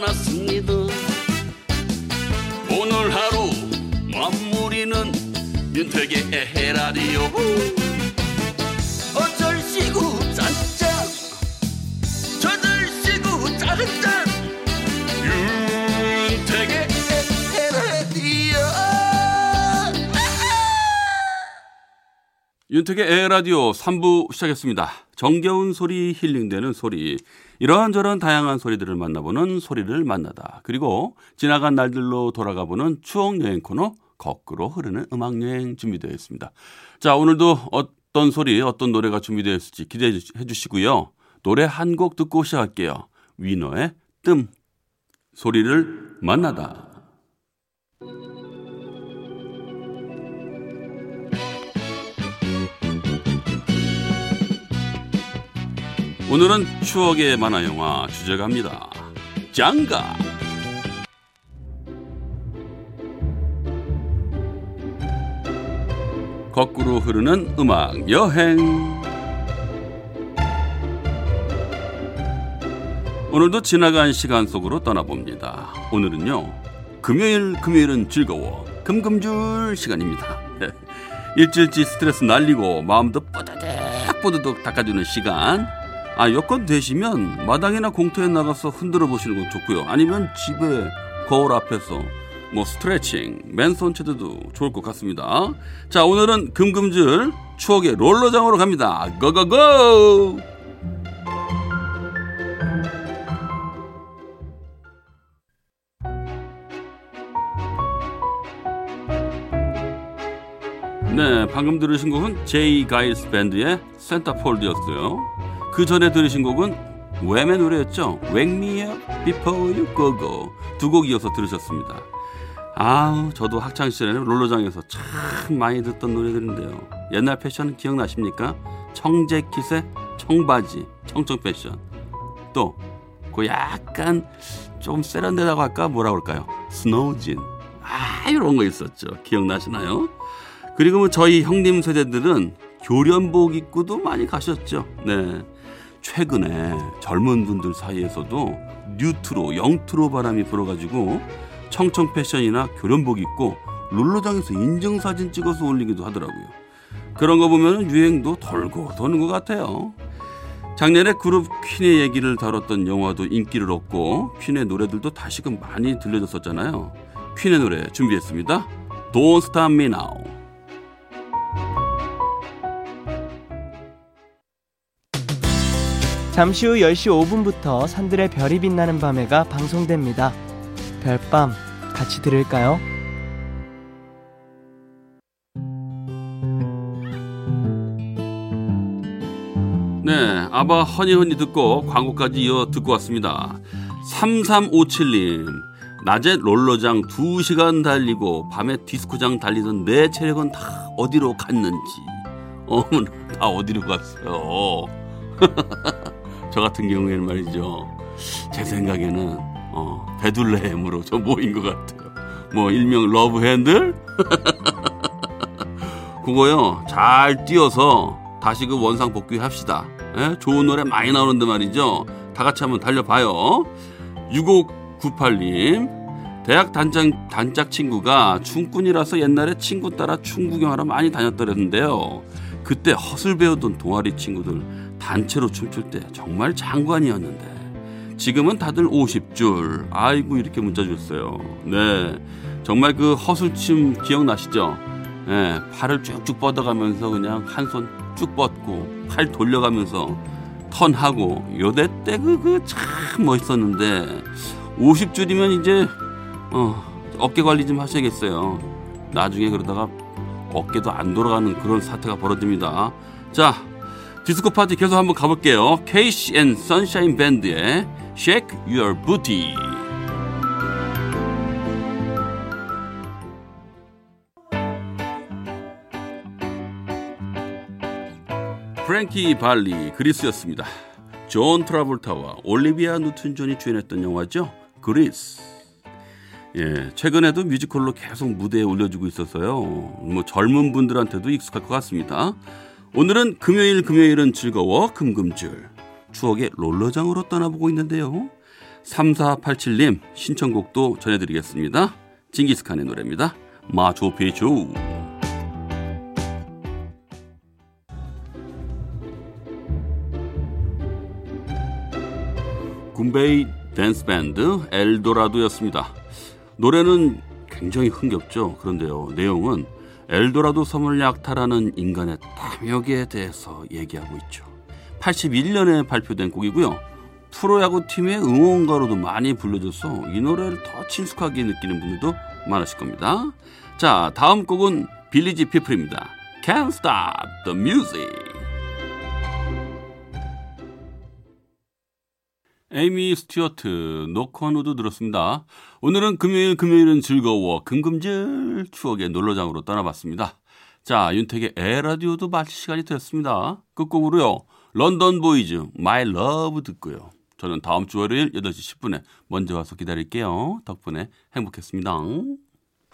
봅니다. 오늘 하루 마무리는 윤택의 에헤라디오 윤택의 에라디오 3부 시작했습니다. 정겨운 소리, 힐링되는 소리, 이러한저러한 다양한 소리들을 만나보는 소리를 만나다. 그리고 지나간 날들로 돌아가보는 추억여행 코너, 거꾸로 흐르는 음악여행 준비되어 있습니다. 자, 오늘도 어떤 소리, 어떤 노래가 준비되어 있을지 기대해 주시고요. 노래 한 곡 듣고 시작할게요. 위너의 뜸. 소리를 만나다. 오늘은 추억의 만화 영화 주제가입니다. 장가. 거꾸로 흐르는 음악 여행. 오늘도 지나간 시간 속으로 떠나봅니다. 오늘은요. 금요일 금요일은 즐거워. 금금줄 시간입니다. 일주일치 스트레스 날리고 마음도 뽀드득 뽀드득 닦아주는 시간. 아 여건 되시면 마당이나 공터에 나가서 흔들어 보시는 건 좋고요. 아니면 집에 거울 앞에서 뭐 스트레칭, 맨손 체드도 좋을 것 같습니다. 자 오늘은 금금줄 추억의 롤러장으로 갑니다. 고고고! 네, 방금 들으신 곡은 제이 가이스 밴드의 센터폴드였어요. 그 전에 들으신 곡은 웸의 노래였죠. Wake Me Up Before You Go Go 두 곡 이어서 들으셨습니다. 아우 저도 학창 시절에 롤러장에서 참 많이 듣던 노래들인데요. 옛날 패션 기억나십니까? 청재킷의 청바지, 청청 패션. 또 그 약간 좀 세련되다고 할까 뭐라 그럴까요? 스노우진. 아 이런 거 있었죠. 기억나시나요? 그리고 뭐 저희 형님 세대들은 교련복 입고도 많이 가셨죠. 네. 최근에 젊은 분들 사이에서도 뉴트로, 영트로 바람이 불어가지고 청청 패션이나 교련복 입고 롤러장에서 인증사진 찍어서 올리기도 하더라고요. 그런 거 보면 유행도 돌고 도는 것 같아요. 작년에 그룹 퀸의 얘기를 다뤘던 영화도 인기를 얻고 퀸의 노래들도 다시금 많이 들려줬었잖아요. 퀸의 노래 준비했습니다. Don't Stop Me Now. 잠시 후 10시 5분부터 산들의 별이 빛나는 밤에가 방송됩니다. 별밤 같이 들을까요? 네, 아바 허니허니 듣고 광고까지 이어 듣고 왔습니다. 3357님, 낮에 롤러장 2시간 달리고 밤에 디스코장 달리던 내 체력은 다 어디로 갔는지. 어머나, 다 어디로 갔어요. 저 같은 경우에는 말이죠. 제 생각에는 어, 배둘레햄으로 저 모인 것 같아요. 뭐 일명 love handle? 그거요. 잘 뛰어서 다시 그 원상 복귀합시다. 예? 좋은 노래 많이 나오는데 말이죠. 다 같이 한번 달려봐요. 6598님. 대학 단장, 단짝 친구가 춤꾼이라서 옛날에 친구 따라 춤 구경하러 많이 다녔더랬는데요. 그때 허슬 배우던 동아리 친구들 단체로 춤출 때 정말 장관이었는데 지금은 다들 50줄. 아이고 이렇게 문자 줬어요. 네. 정말 그 허술춤 기억나시죠? 네, 팔을 쭉쭉 뻗어가면서 그냥 한 손 쭉 뻗고 팔 돌려가면서 턴하고 요대 때 그 그 참 멋있었는데 50줄이면 이제 어, 어깨 관리 좀 하셔야겠어요. 나중에 그러다가 어깨도 안 돌아가는 그런 사태가 벌어집니다 자 디스코 파티 계속 한번 가볼게요. 앤 선샤인 밴드의 Shake Your Booty. 프랭키 발리 그리스였습니다. 존 트라볼타와 올리비아 뉴튼 존이 주연했던 영화죠. 그리스. 예, 최근에도 뮤지컬로 계속 무대에 올려주고 있어서요. 뭐 젊은 분들한테도 익숙할 것 같습니다. 오늘은 금요일 금요일은 즐거워 금금즐 추억의 롤러장으로 떠나보고 있는데요. 3487님 신청곡도 전해드리겠습니다. 징기스칸의 노래입니다. 마추픽추. 군베이 댄스 밴드 엘도라도였습니다. 노래는 굉장히 흥겹죠. 그런데요, 내용은 엘도라도 섬을 약탈하는 인간의 탐욕에 대해서 얘기하고 있죠. 81년에 발표된 곡이고요. 프로야구 팀의 응원가로도 많이 불려져서 이 노래를 더 친숙하게 느끼는 분들도 많으실 겁니다. 자, 다음 곡은 빌리지 피플입니다. Can't Stop the Music. 에이미 스튜어트 Knock on Wood 들었습니다. 오늘은 금요일 금요일은 즐거워 금금즐 추억의 롤러장으로 떠나봤습니다. 자 윤택의 에헤라디오도 마칠 시간이 됐습니다. 끝곡으로요. 런던 보이즈 My Love 듣고요. 저는 다음 주 월요일 8시 10분에 먼저 와서 기다릴게요. 덕분에 행복했습니다.